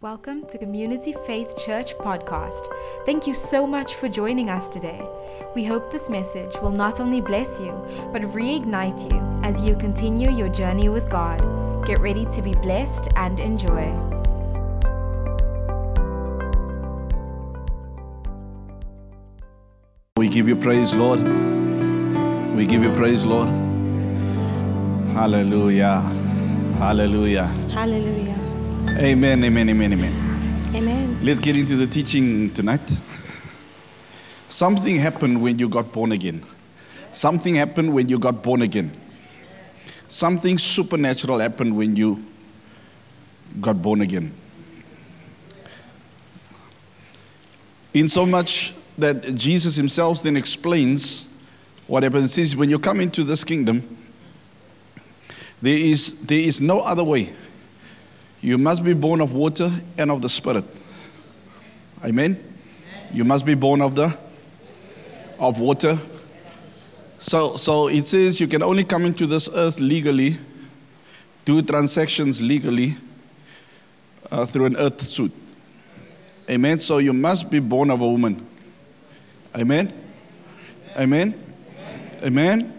Welcome to Community Faith Church podcast. Thank you so much for joining us today. We hope this message will not only bless you, but reignite you as you continue your journey with God. Get ready to be blessed and enjoy. We give you praise, Lord. We give you praise, Lord. Hallelujah. Hallelujah. Hallelujah. Amen, amen, amen, amen. Amen. Let's get into the teaching tonight. Something happened when you got born again. Something happened when you got born again. Something supernatural happened when you got born again. In so much that Jesus himself then explains what happens. He says, when you come into this kingdom, there is, there is no other way. You must be born of water and of the Spirit. Amen. You must be born of the of water. So so it says you can only come into this earth legally, do transactions legally uh, through an earth suit. Amen. So you must be born of a woman. Amen. Amen. Amen.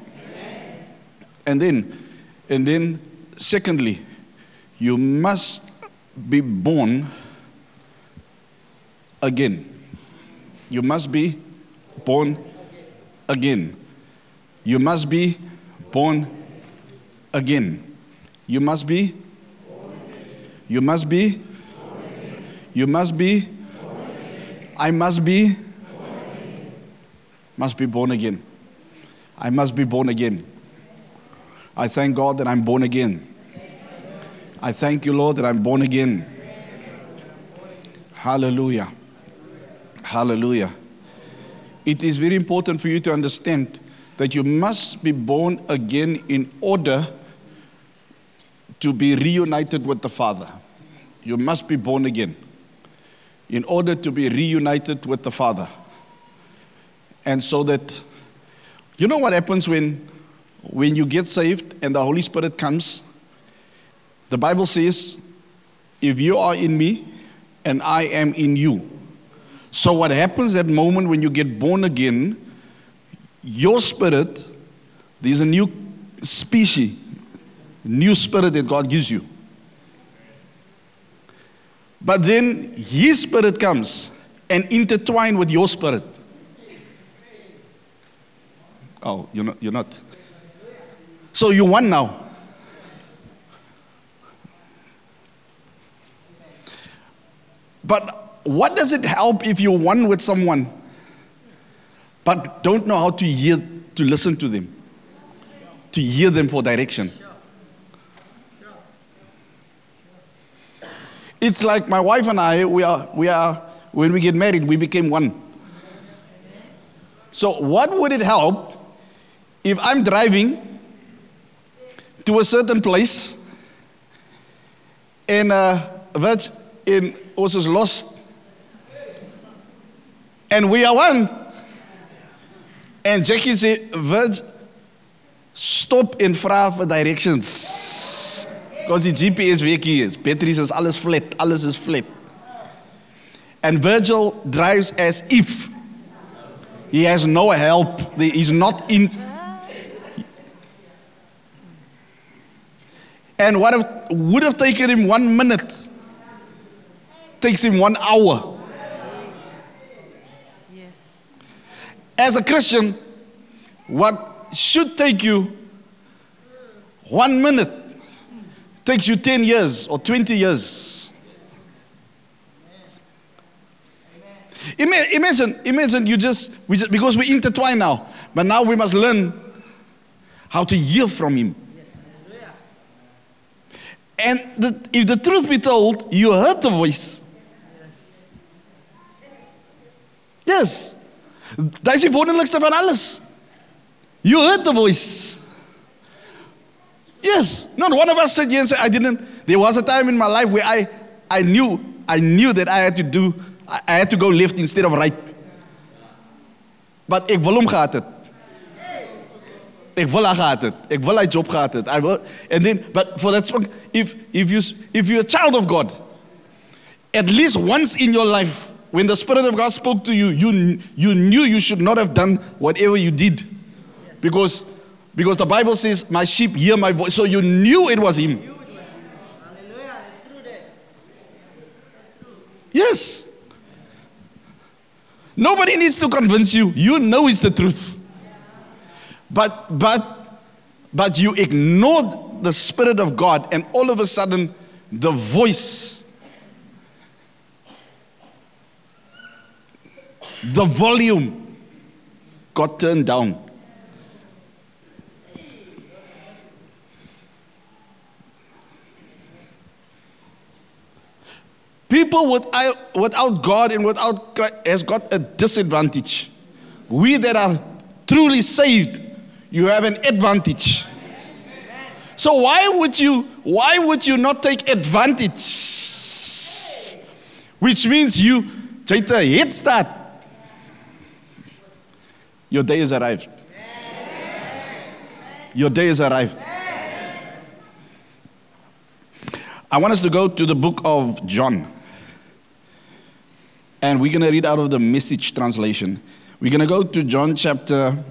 And then and then secondly, you must be born again. You must be born again. You must be born again. You must be. You must be. You must be. I must be. Must be born again. I must be born again. I thank God that I'm born again. I thank you, Lord, that I'm born again. Hallelujah. Hallelujah. It is very important for you to understand that you must be born again in order to be reunited with the Father. You must be born again in order to be reunited with the Father. And so that, you know what happens when, when you get saved and the Holy Spirit comes? The Bible says, if you are in me and I am in you. So, what happens that moment when you get born again, your spirit, there's a new species, new spirit that God gives you. But then His spirit comes and intertwine with your spirit. Oh, you're not. You're not. So you're one now. But what does it help if you're one with someone, but don't know how to hear, to listen to them, to hear them for direction? It's like my wife and I, we are, we are, when we get married, we became one. So, what would it help if I'm driving to a certain place and uh, in ons is lost. And we are one. And Jackie sê Virg stop en vra vir directions. Because die GPS weet hier is batteries is alles flat alles is flat. And Virgil drives as if he has no help. He's not in and what would have taken him one minute takes him one hour. Yes. As a Christian, what should take you one minute takes you 10 years or 20 years. Imagine, imagine you just, we just, because we intertwine now, but now we must learn how to hear from Him. And the, if the truth be told, you heard the voice. Yes. Daai is die wonderlikste van alles. You heard the voice. Yes. Not one of us said yes. I didn't. There was a time in my life where I, I knew, I knew that I had to do, I, had to go left instead of right. But ek wil hom gehad het. Ek wil haar gehad het. Ek wil hy job gehad het. I will, and then, but for that, if, if, you, if you're a child of God, At least once in your life, when the Spirit of God spoke to you, you, you knew you should not have done whatever you did. Because, because the Bible says, My sheep hear my voice. So you knew it was Him. Yes. Nobody needs to convince you. You know it's the truth. But but but you ignored the spirit of God and all of a sudden the voice the volume got turned down. People without, God and without Christ has got a disadvantage. We that are truly saved, you have an advantage. So why would you why would you not take advantage? Which means you take a head start. Your day has arrived. Your day has arrived. I want us to go to the book of John. And we're going to read out of the message translation. We're going to go to John chapter,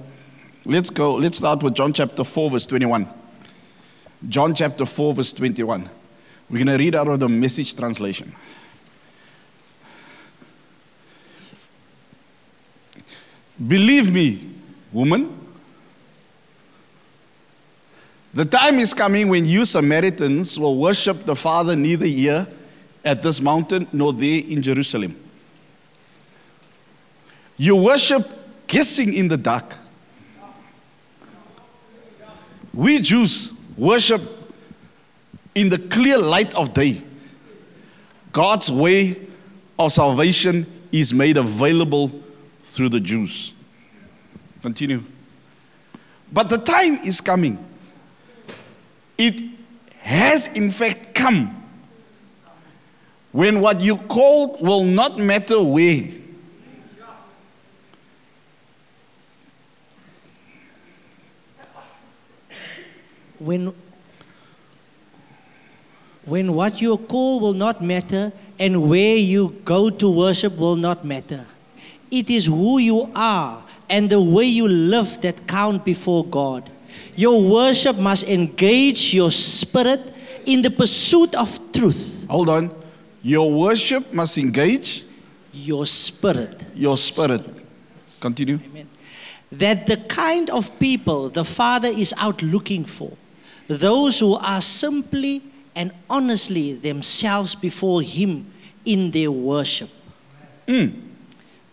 let's go, let's start with John chapter 4, verse 21. John chapter 4, verse 21. We're going to read out of the message translation. Believe me, woman, the time is coming when you Samaritans will worship the Father neither here at this mountain nor there in Jerusalem. You worship guessing in the dark. We Jews worship in the clear light of day. God's way of salvation is made available through the Jews. Continue. But the time is coming. It has, in fact, come when what you call will not matter where when when what you call will not matter and where you go to worship will not matter. It is who you are and the way you live that count before God. Your worship must engage your spirit in the pursuit of truth. Hold on. Your worship must engage Your spirit. your spirit. Continue. Amen. That the kind of people the Father is out looking for, those who are simply and honestly themselves before Him in their worship. Hmm.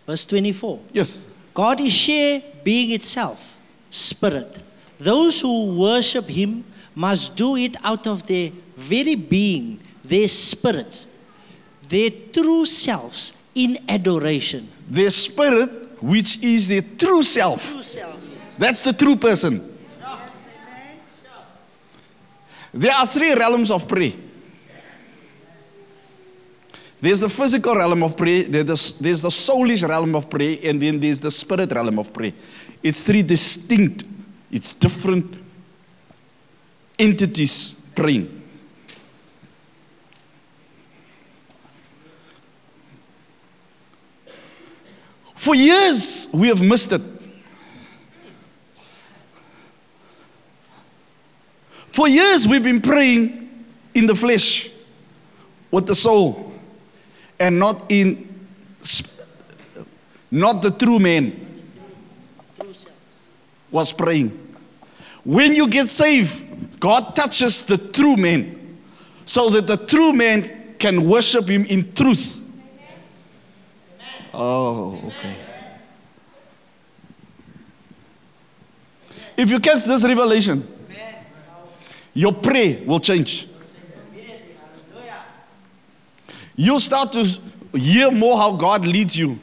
Verse 24 Yes. God is sheer being itself, spirit. Those who worship Him must do it out of their very being, their spirits, their true selves in adoration. Their spirit, which is their true self. True self. That's the true person. There are three realms of prayer. There's the physical realm of prayer, there's the, there's the soulish realm of prayer, and then there's the spirit realm of prayer. It's three distinct, it's different entities praying. For years, we have missed it. For years, we've been praying in the flesh with the soul and not in not the true man was praying. When you get saved god touches the true man so that the true man can worship him in truth. Oh okay. If you catch this revelation your prayer will change you start to hear more how God leads you.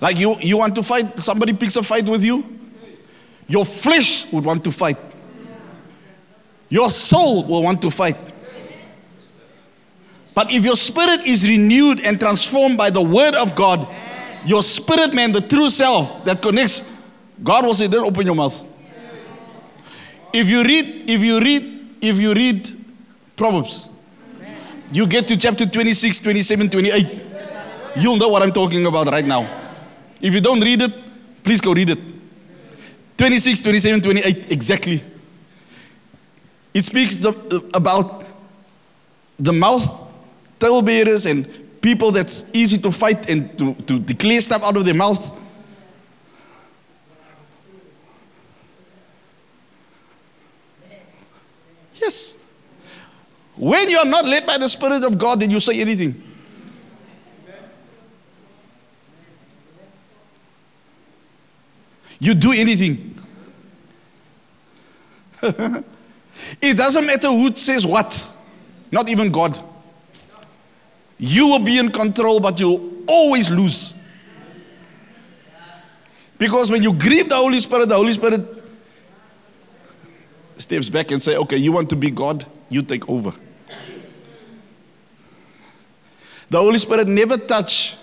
Like you, you want to fight, somebody picks a fight with you, your flesh would want to fight. Your soul will want to fight. But if your spirit is renewed and transformed by the word of God, your spirit man, the true self that connects, God will say, Then open your mouth. If you read, if you read, if you read Proverbs, you get to chapter 26, 27, 28, you'll know what I'm talking about right now. If you don't read it, please go read it. 26, 27, 28, exactly. It speaks the, uh, about the mouth, talebearers, and people that's easy to fight and to, to declare stuff out of their mouth. Yes. When you are not led by the Spirit of God, then you say anything. You do anything. it doesn't matter who says what, not even God. You will be in control, but you'll always lose. Because when you grieve the Holy Spirit, the Holy Spirit steps back and say, okay, you want to be God, you take over. The Holy Spirit never touch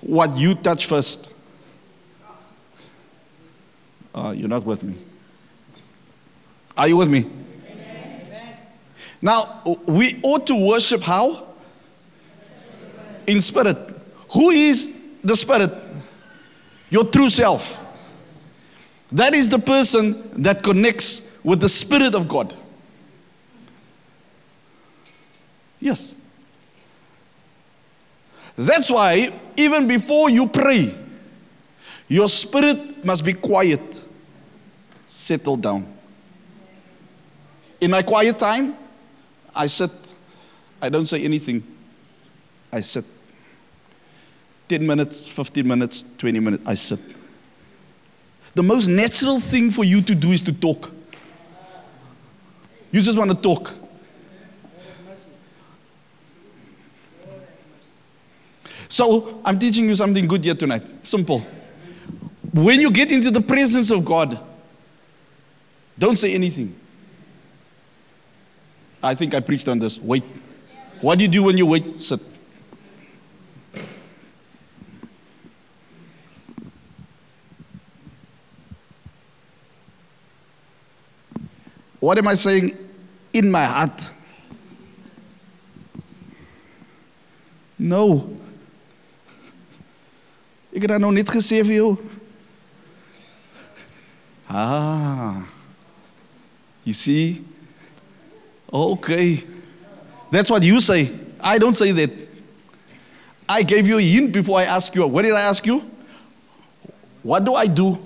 what you touch first. Uh, you're not with me. Are you with me? Now, we ought to worship how? In spirit. Who is the spirit? Your true self. That is the person that connects with the Spirit of God. Yes. That's why, even before you pray, your spirit must be quiet, settle down. In my quiet time, I sit, I don't say anything, I sit. 10 minutes, 15 minutes, 20 minutes, I sit. The most natural thing for you to do is to talk. You just want to talk. So, I'm teaching you something good here tonight. Simple. When you get into the presence of God, don't say anything. I think I preached on this. Wait. What do you do when you wait? Sit. What am I saying? In my heart. No. Ik heb dat nog niet vir jou. Ah. You see? Okay. That's what you say. I don't say that. I gave you a hint before I asked you. What did I ask you? What do I do?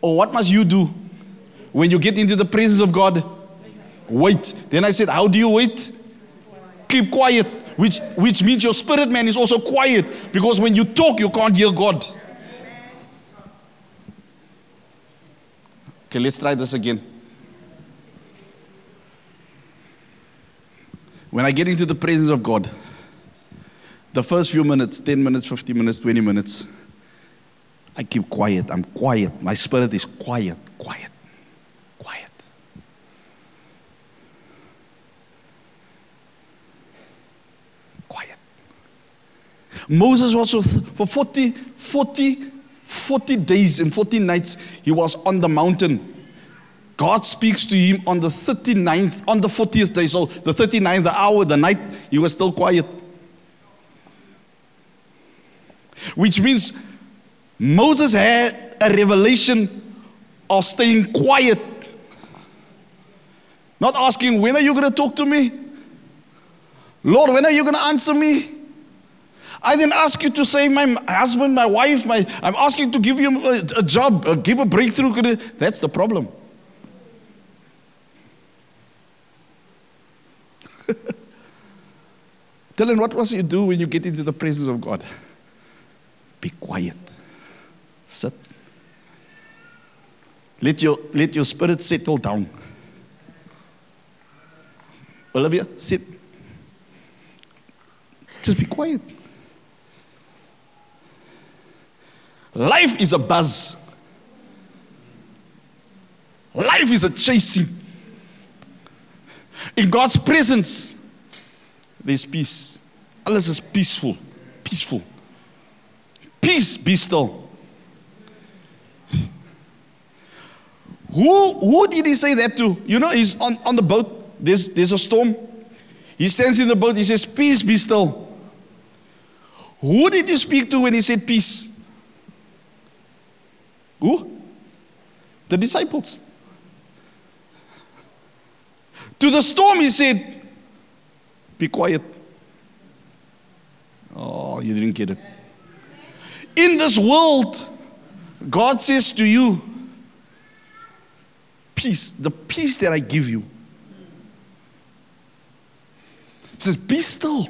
Or what must you do when you get into the presence of God? Wait. Then I said, How do you wait? Keep quiet, which, which means your spirit man is also quiet because when you talk, you can't hear God. Okay, let's try this again. When I get into the presence of God, the first few minutes 10 minutes, 15 minutes, 20 minutes I keep quiet. I'm quiet. My spirit is quiet, quiet, quiet. Moses was for 40, 40, 40 days and 40 nights, he was on the mountain. God speaks to him on the 39th, on the 40th day. So the 39th, the hour, the night, he was still quiet. Which means Moses had a revelation of staying quiet. Not asking, when are you going to talk to me? Lord, when are you going to answer me? I didn't ask you to save my husband, my wife. My, I'm asking to give you a, a job, uh, give a breakthrough. That's the problem. Dylan, what must you do when you get into the presence of God? Be quiet. Sit. Let your, let your spirit settle down. Olivia, sit. Just be quiet. Life is a buzz. Life is a chasing. In God's presence, there's peace. Alles is peaceful. Peaceful. Peace, be still. Who, who did he say that to? You know, he's on, on the boat, there's, there's a storm. He stands in the boat, he says, Peace be still. Who did he speak to when he said peace? Who? The disciples. To the storm, he said, Be quiet. Oh, you didn't get it. In this world, God says to you, Peace, the peace that I give you. He says, Be still.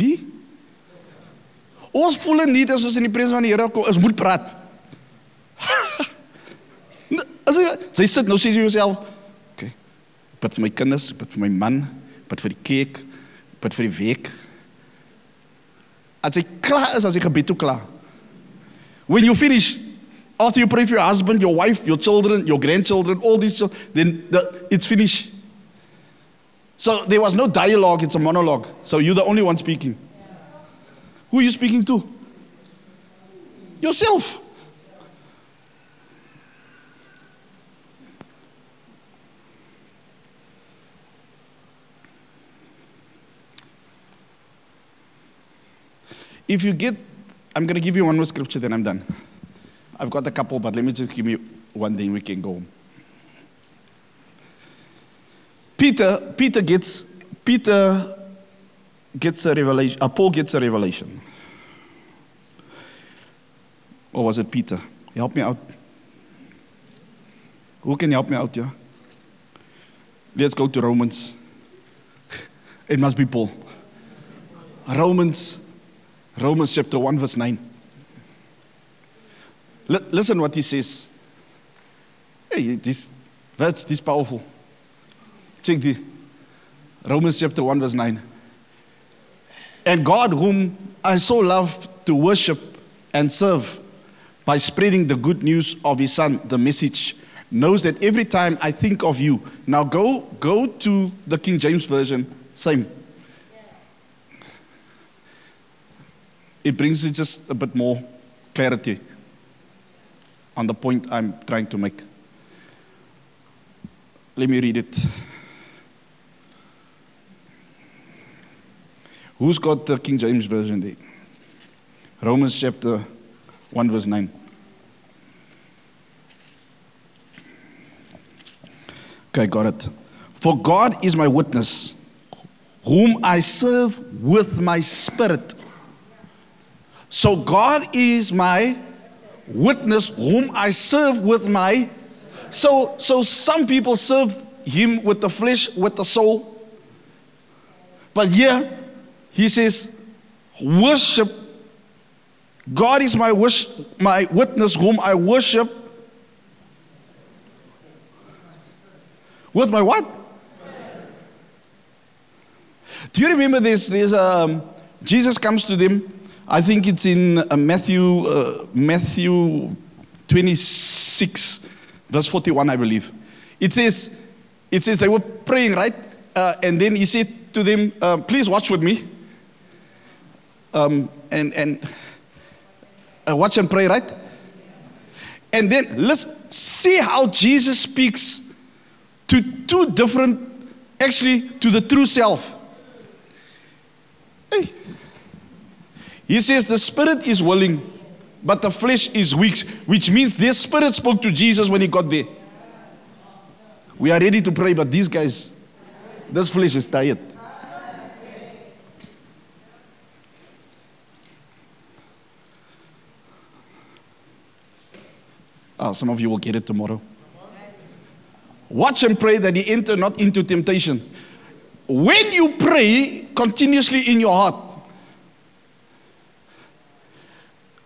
Be. Ons voel nie as ons in die presens van die Here kom, ons moet praat. As jy, jy sit nou sê jy jouself, okay. Bid vir my kinders, bid vir my man, bid vir die kerk, bid vir die week. As jy klaar is as jy gebed toe klaar. When you finish, after you pray for your husband, your wife, your children, your grandchildren, all these, then the, it's finished. So there was no dialogue, it's a monologue. So you're the only one speaking. Who are you speaking to? Yourself. If you get, I'm going to give you one more scripture, then I'm done. I've got a couple, but let me just give you one thing we can go home. Peter, Peter gets, Peter gets a revelation, uh, Paul gets a revelation. Or was it Peter? Help me out. Who can help me out here? Let's go to Romans. It must be Paul. Romans, Romans chapter 1, verse 9. L- listen what he says. Hey, this, that's this powerful. Check the Romans chapter 1, verse 9. And God, whom I so love to worship and serve by spreading the good news of His Son, the message, knows that every time I think of you. Now go, go to the King James Version, same. It brings it just a bit more clarity on the point I'm trying to make. Let me read it. Who's got the King James Version there? Romans chapter 1, verse 9. Okay, got it. For God is my witness, whom I serve with my spirit. So God is my witness, whom I serve with my. So, so some people serve him with the flesh, with the soul. But here, he says, worship. God is my, wish, my witness, whom I worship. With my what? Do you remember this? There's um, Jesus comes to them. I think it's in uh, Matthew, uh, Matthew 26, verse 41, I believe. It says, it says they were praying, right? Uh, and then he said to them, uh, "Please watch with me." Um, and and uh, watch and pray, right? And then let's see how Jesus speaks to two different, actually, to the true self. Hey. He says the spirit is willing, but the flesh is weak, which means their spirit spoke to Jesus when he got there. We are ready to pray, but these guys, this flesh is tired. Ah, some of you will get it tomorrow. Watch and pray that he enter not into temptation. When you pray continuously in your heart,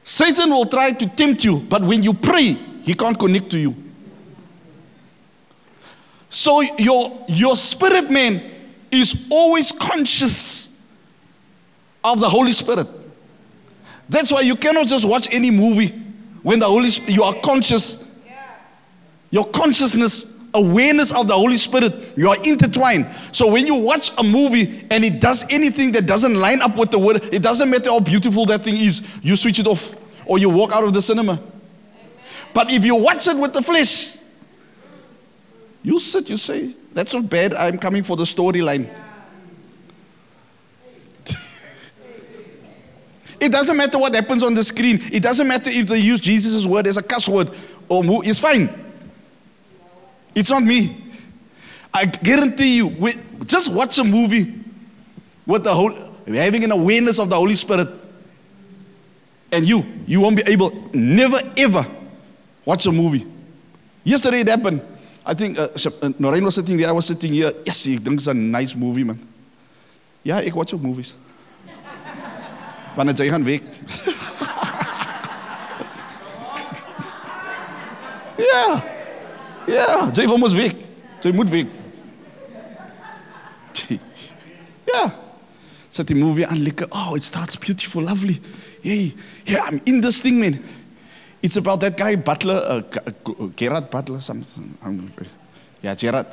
Satan will try to tempt you, but when you pray, he can't connect to you. So your, your spirit man is always conscious of the Holy Spirit. That's why you cannot just watch any movie when the Holy Spirit, you are conscious. Your consciousness, awareness of the Holy Spirit, you are intertwined. So when you watch a movie and it does anything that doesn't line up with the word, it doesn't matter how beautiful that thing is, you switch it off or you walk out of the cinema. But if you watch it with the flesh, You sit, you say, That's not bad. I'm coming for the storyline. It doesn't matter what happens on the screen. It doesn't matter if they use Jesus' word as a cuss word or mo- it's fine. It's not me. I guarantee you, just watch a movie with the whole having an awareness of the Holy Spirit. And you, you won't be able, never ever watch a movie. Yesterday it happened. I think uh, uh, Noreen was sitting there, I was sitting here. Yes, dink it's a nice movie man. Yeah, ek watch ook movies. Wanneer jy gaan weg. ja. Ja, jy wil weg. Jy moet weg. ja. Sit die movie aan lekker. Oh, it starts beautiful, lovely. Hey, yeah, I'm in this thing man. It's about that guy Butler, uh, G- uh, G- uh, Gerard Butler, something. Yeah, Gerard.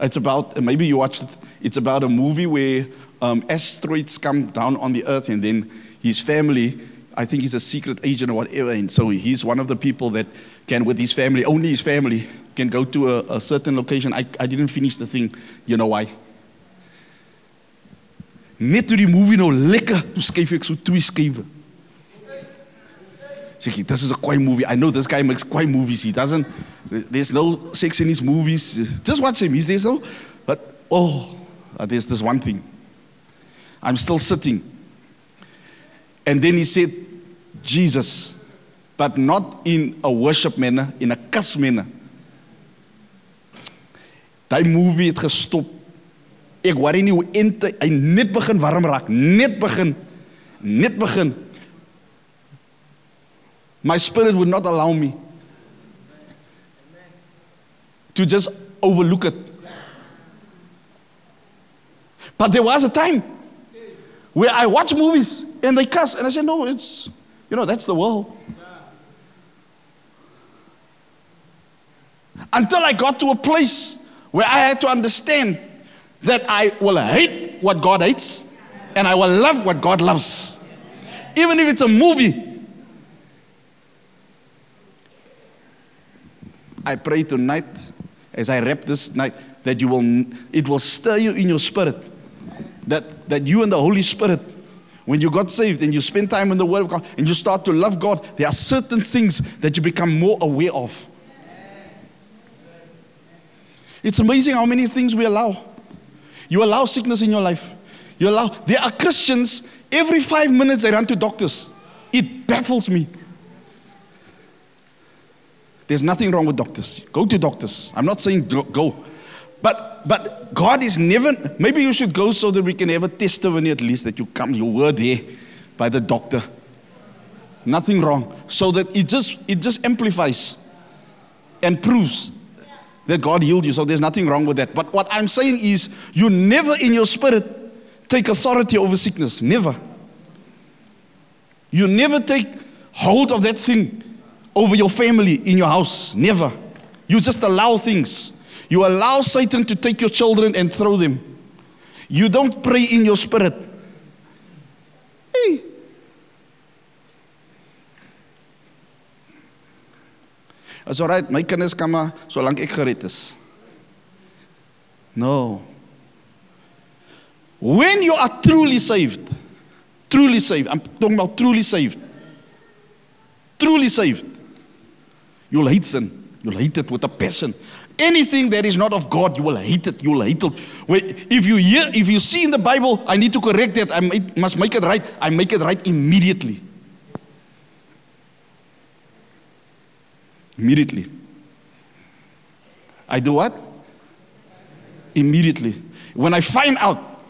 It's about uh, maybe you watched it. It's about a movie where um, asteroids come down on the Earth, and then his family. I think he's a secret agent or whatever, and so he's one of the people that can, with his family, only his family, can go to a, a certain location. I, I didn't finish the thing. You know why? Net movie nou lekker, toe skuif ek this is a kwai movie. I know this guy makes kwai movies. He doesn't, there's no sex in his movies. Just watch him. He's there so, but oh, uh, there's this one thing. I'm still sitting. And then he said, Jesus, but not in a worship manner, in a cuss manner. Daai movie het gestop. Ek worry nie hoe ente hy net begin warm raak, net begin, net begin. My spirit would not allow me to just overlook it. But there was a time where I watch movies and they cuss, and I said, No, it's, you know, that's the world. Until I got to a place where I had to understand that I will hate what God hates and I will love what God loves. Even if it's a movie. I pray tonight, as I wrap this night, that you will, it will stir you in your spirit. That, that you and the Holy Spirit, when you got saved and you spend time in the Word of God and you start to love God, there are certain things that you become more aware of. It's amazing how many things we allow. You allow sickness in your life. You allow, there are Christians, every five minutes they run to doctors. It baffles me. There's nothing wrong with doctors. Go to doctors. I'm not saying go- go. But, but God is never, maybe you should go so that we can have a testimony at least that you come, you were there by the doctor. Nothing wrong. So that it just, it just amplifies and proves that God healed you. So there's nothing wrong with that. But what I'm saying is, you never in your spirit take authority over sickness. Never. You never take hold of that thing over your family in your house. Never. You just allow things. You allow Satan to take your children and throw them. You don't pray in your spirit. Hey. As alright, my kinders kan maar solank ek gered is. No. When you are truly saved, truly saved, I'm talking about truly saved. Truly saved. You'll hate sin. You'll hate it with a passion. Anything that is not of God, you will hate it. You will hate it. If you hear, if you see in the Bible, I need to correct that. I must make it right. I make it right immediately. Immediately. I do what? Immediately. When I find out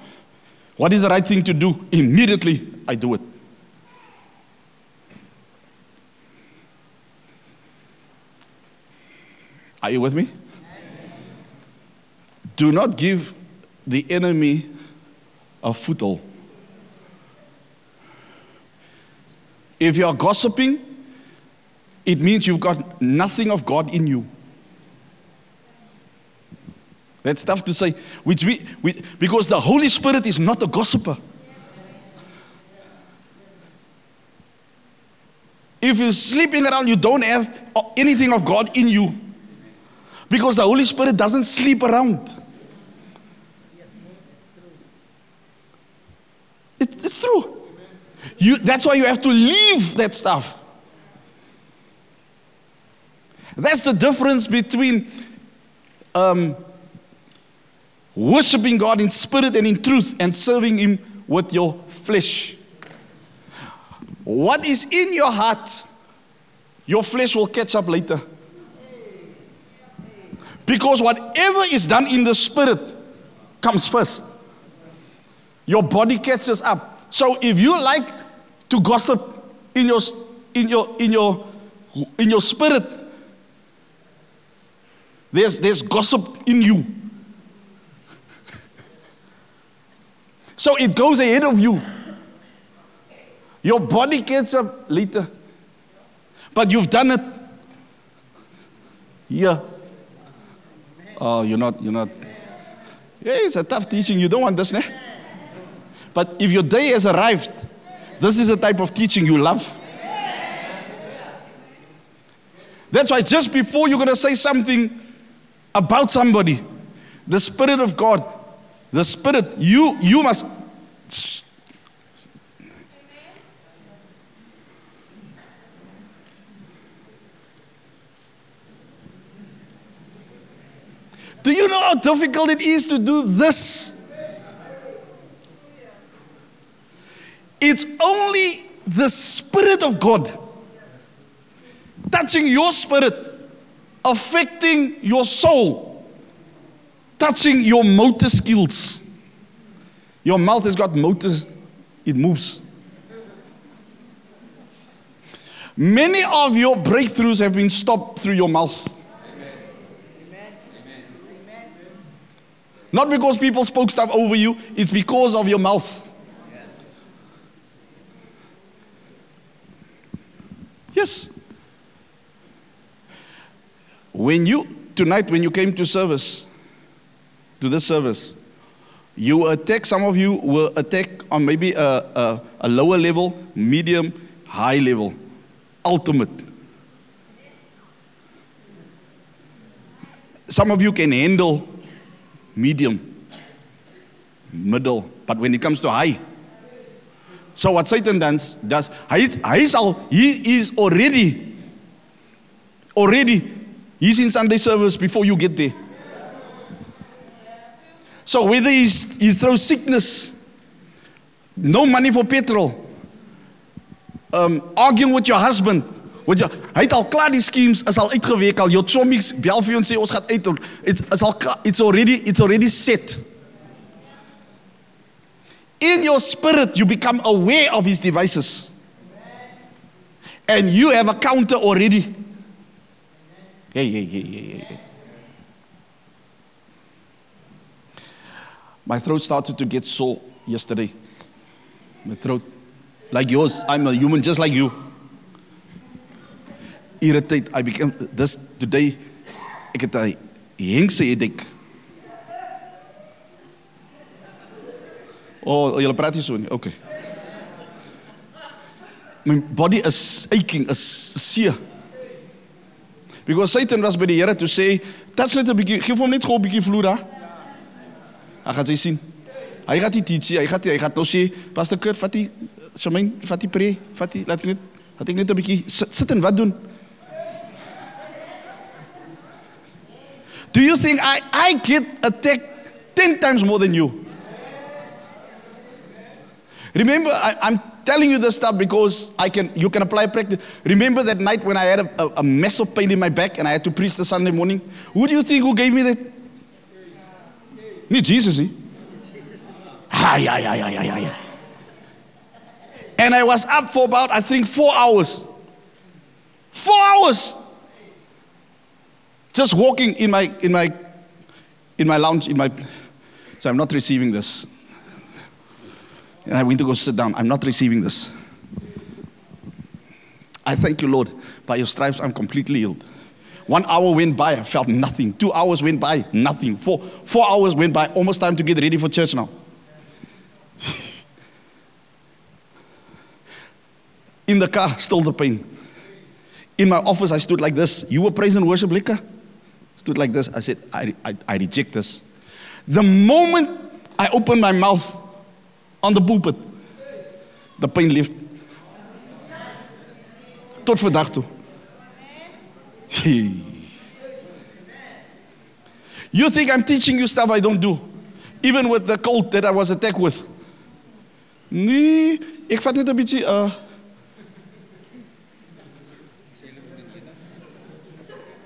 what is the right thing to do, immediately I do it. Are you with me? Do not give the enemy a foothold. If you are gossiping, it means you've got nothing of God in you. That's tough to say, which we, we, because the Holy Spirit is not a gossiper. If you're sleeping around, you don't have anything of God in you. Because the Holy Spirit doesn't sleep around. It, it's true. You, that's why you have to leave that stuff. That's the difference between um, worshiping God in spirit and in truth and serving Him with your flesh. What is in your heart, your flesh will catch up later. Because whatever is done in the spirit comes first. Your body catches up. So if you like to gossip in your in your in your in your spirit, there's there's gossip in you. so it goes ahead of you. Your body gets up later. But you've done it here. Oh, you're not, you're not. Yeah, it's a tough teaching. You don't want this, ne? But if your day has arrived, this is the type of teaching you love. That's why just before you're going to say something about somebody, the Spirit of God, the Spirit, you, you must Do you know how difficult it is to do this? It's only the Spirit of God touching your spirit, affecting your soul, touching your motor skills. Your mouth has got motor, it moves. Many of your breakthroughs have been stopped through your mouth. Not because people spoke stuff over you, it's because of your mouth. Yes. When you, tonight, when you came to service, to this service, you attack, some of you will attack on maybe a, a, a lower level, medium, high level, ultimate. Some of you can handle medium, middle. But when it comes to high, so what Satan does, does he, he's all, he is already, already, he's in Sunday service before you get there. So whether he's, he throws sickness, no money for petrol, um, arguing with your husband, Want jy hy het al klaar die schemes is al uitgewerk al jou chommies bel vir jou en sê ons gaan uit it's is al it's already it's already set. In your spirit you become aware of his devices. And you have a counter already. Hey hey hey hey hey. My throat started to get sore yesterday. My throat like yours. I'm a human just like you irritate. I became this today. Ek het 'n hengse headache. Oh, jy praat hier so nie. Okay. My body is aching, is seer. Because Satan was by die Here to sê, "Touch net 'n bietjie, gee hom net gou 'n bietjie vloer daar." Hy gaan sy sien. Hy gaan dit teach, hy gaan hy gaan nou sê, "Pastor Kurt, vat die Shamain, vat die pre, vat die laat net, laat ek net 'n bietjie sit, sit en wat doen?" Do you think I, I get attacked 10 times more than you? Remember, I, am telling you this stuff because I can, you can apply practice. Remember that night when I had a, a, a mess of pain in my back and I had to preach the Sunday morning? Who do you think who gave me that? Need Jesus, eh? Ah, yeah, yeah, yeah, yeah, yeah. And I was up for about, I think, four hours. Four hours. Just walking in my, in my, in my lounge, in my, so I'm not receiving this. And I went to go sit down. I'm not receiving this. I thank you, Lord. By your stripes, I'm completely healed. One hour went by, I felt nothing. Two hours went by, nothing. Four, four hours went by, almost time to get ready for church now. In the car, still the pain. In my office, I stood like this. You were praising worship, Liquor? stood like this. I said, I, I, I reject this. The moment I opened my mouth on the pulpit, the pain left. Tot vandaag toe. You think I'm teaching you stuff I don't do? Even with the cold that I was attacked with. Nee, ek vat net 'n bietjie uh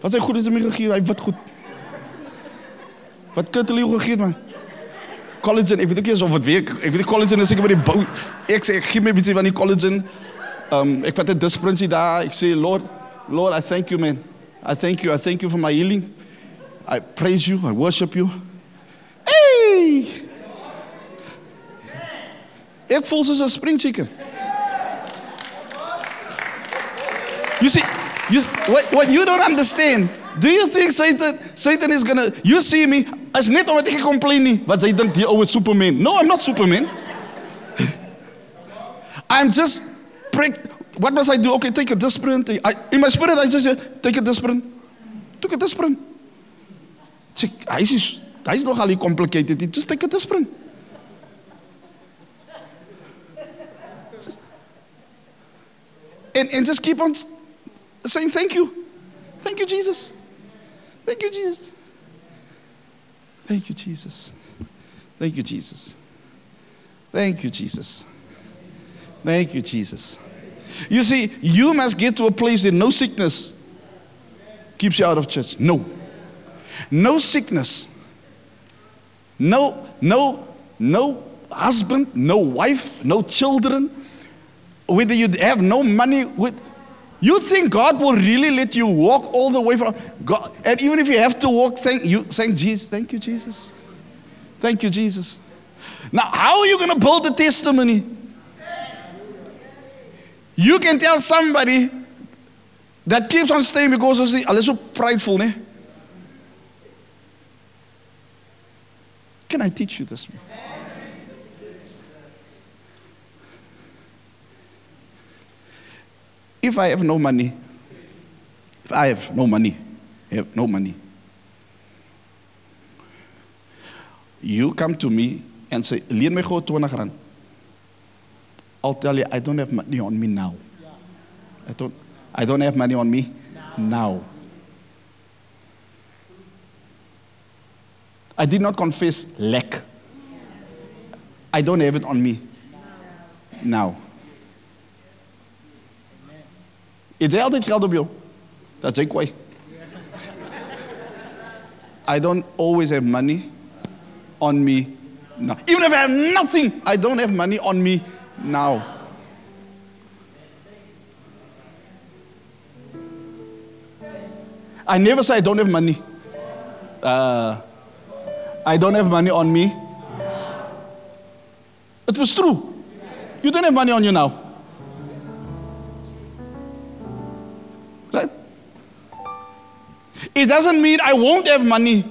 Wat sy goed is hom gegee, hy wat goed. Wat kunt hulle jou gegee man? Collagen, ek weet ook nie of dit werk. Ek weet die collagen is seker by die bou. Ek sê ek gee my 'n bietjie van die collagen. Um ek vat 'n disprinsie daar. Ek sê Lord, Lord, I thank you man. I thank you. I thank you for my healing. I praise you. I worship you. Hey! Ek voel soos 'n spring chicken. You see, you, what, what you don't understand, do you think Satan, Satan is gonna, you see me, as net omdat ek complain nie, wat dink die ouwe Superman. No, I'm not Superman. I'm just, prick, what must I do? Okay, take a disprin. I, in my spirit, I just say, take a disprin. Took a disprin. Sê, hy is, hy is nogal complicated, just take a disprin. And, and just keep on saying thank you. Thank you, Jesus. Thank you, Jesus. Thank you, Jesus. Thank you, Jesus. Thank you, Jesus. Thank you, Jesus. You see, you must get to a place that no sickness keeps you out of church. No. No sickness. No, no, no husband, no wife, no children. Whether you have no money, with, you think God will really let you walk all the way from God? And even if you have to walk, thank you, thank Jesus. Thank you, Jesus. Thank you, Jesus. Now, how are you going to build a testimony? You can tell somebody that keeps on staying because of the, alles so prideful, ne? Can I teach you this? If I have no money, if I have no money, have no money, you come to me and say, leen my gou 20 rand. I'll tell you, I don't have money on me now. I don't, I don't have money on me now. I did not confess lack. I don't have it on me now. Het jy altyd geld op jou? Dat is kwai. I don't always have money on me now. Even if I have nothing, I don't have money on me now. I never say I don't have money. Uh, I don't have money on me. It was true. You don't have money on you now. It doesn't mean I won't have money.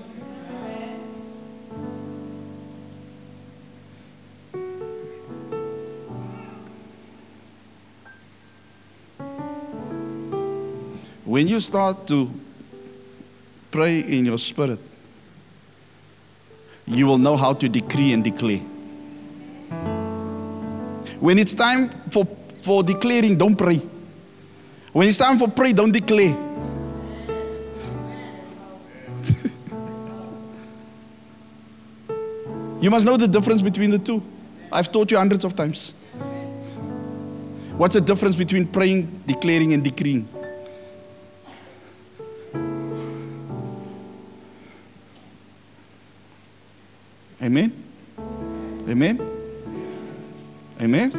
When you start to pray in your spirit, you will know how to decree and declare. When it's time for, for declaring, don't pray. When it's time for pray, don't declare. You must know the difference between the two. I've taught you hundreds of times. What's the difference between praying, declaring, and decreeing? Amen? Amen? Amen?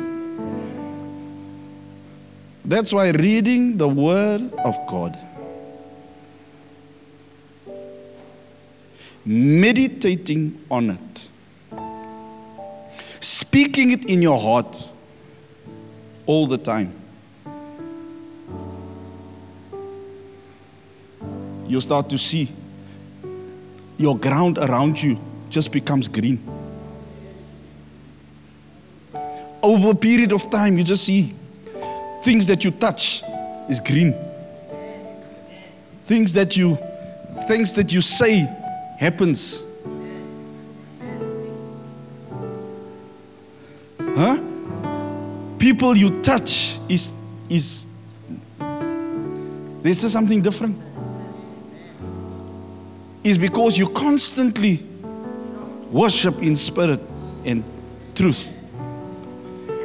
That's why reading the Word of God, meditating on it, speaking it in your heart all the time, you start to see your ground around you just becomes green. Over a period of time, you just see things that you touch is green. Things that you things that you say happens. People you touch is is there's something different. Is because you constantly worship in spirit and truth.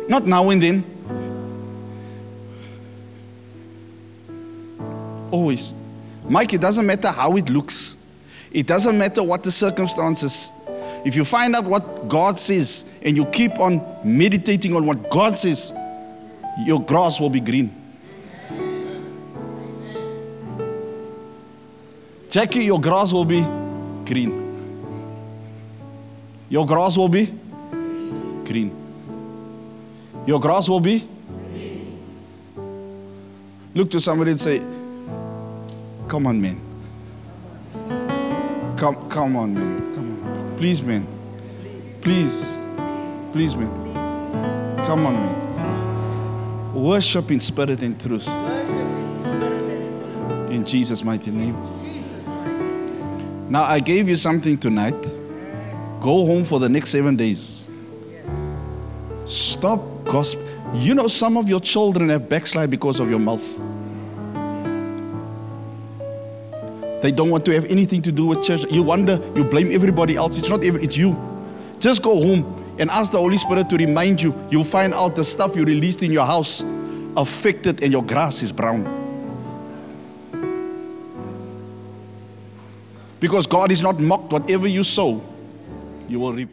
Not now and then. Always. Mike, it doesn't matter how it looks. It doesn't matter what the circumstances. If you find out what God says and you keep on meditating on what God says, your grass will be green. Jackie, your grass will be green. Your grass will be green. Your grass will be Look to somebody and say, Come on, man. Come, come on, man. Come on. Please, man. Please. Please, man. Come on, man. Worship in spirit and truth. In Jesus' mighty name. Now, I gave you something tonight. Go home for the next seven days. Stop gossip. You know, some of your children have backslide because of your mouth. They don't want to have anything to do with church. You wonder, you blame everybody else. It's not even, it's you. Just go home and ask the Holy Spirit to remind you. You'll find out the stuff you released in your house affected and your grass is brown. Because God is not mocked. Whatever you sow, you will reap.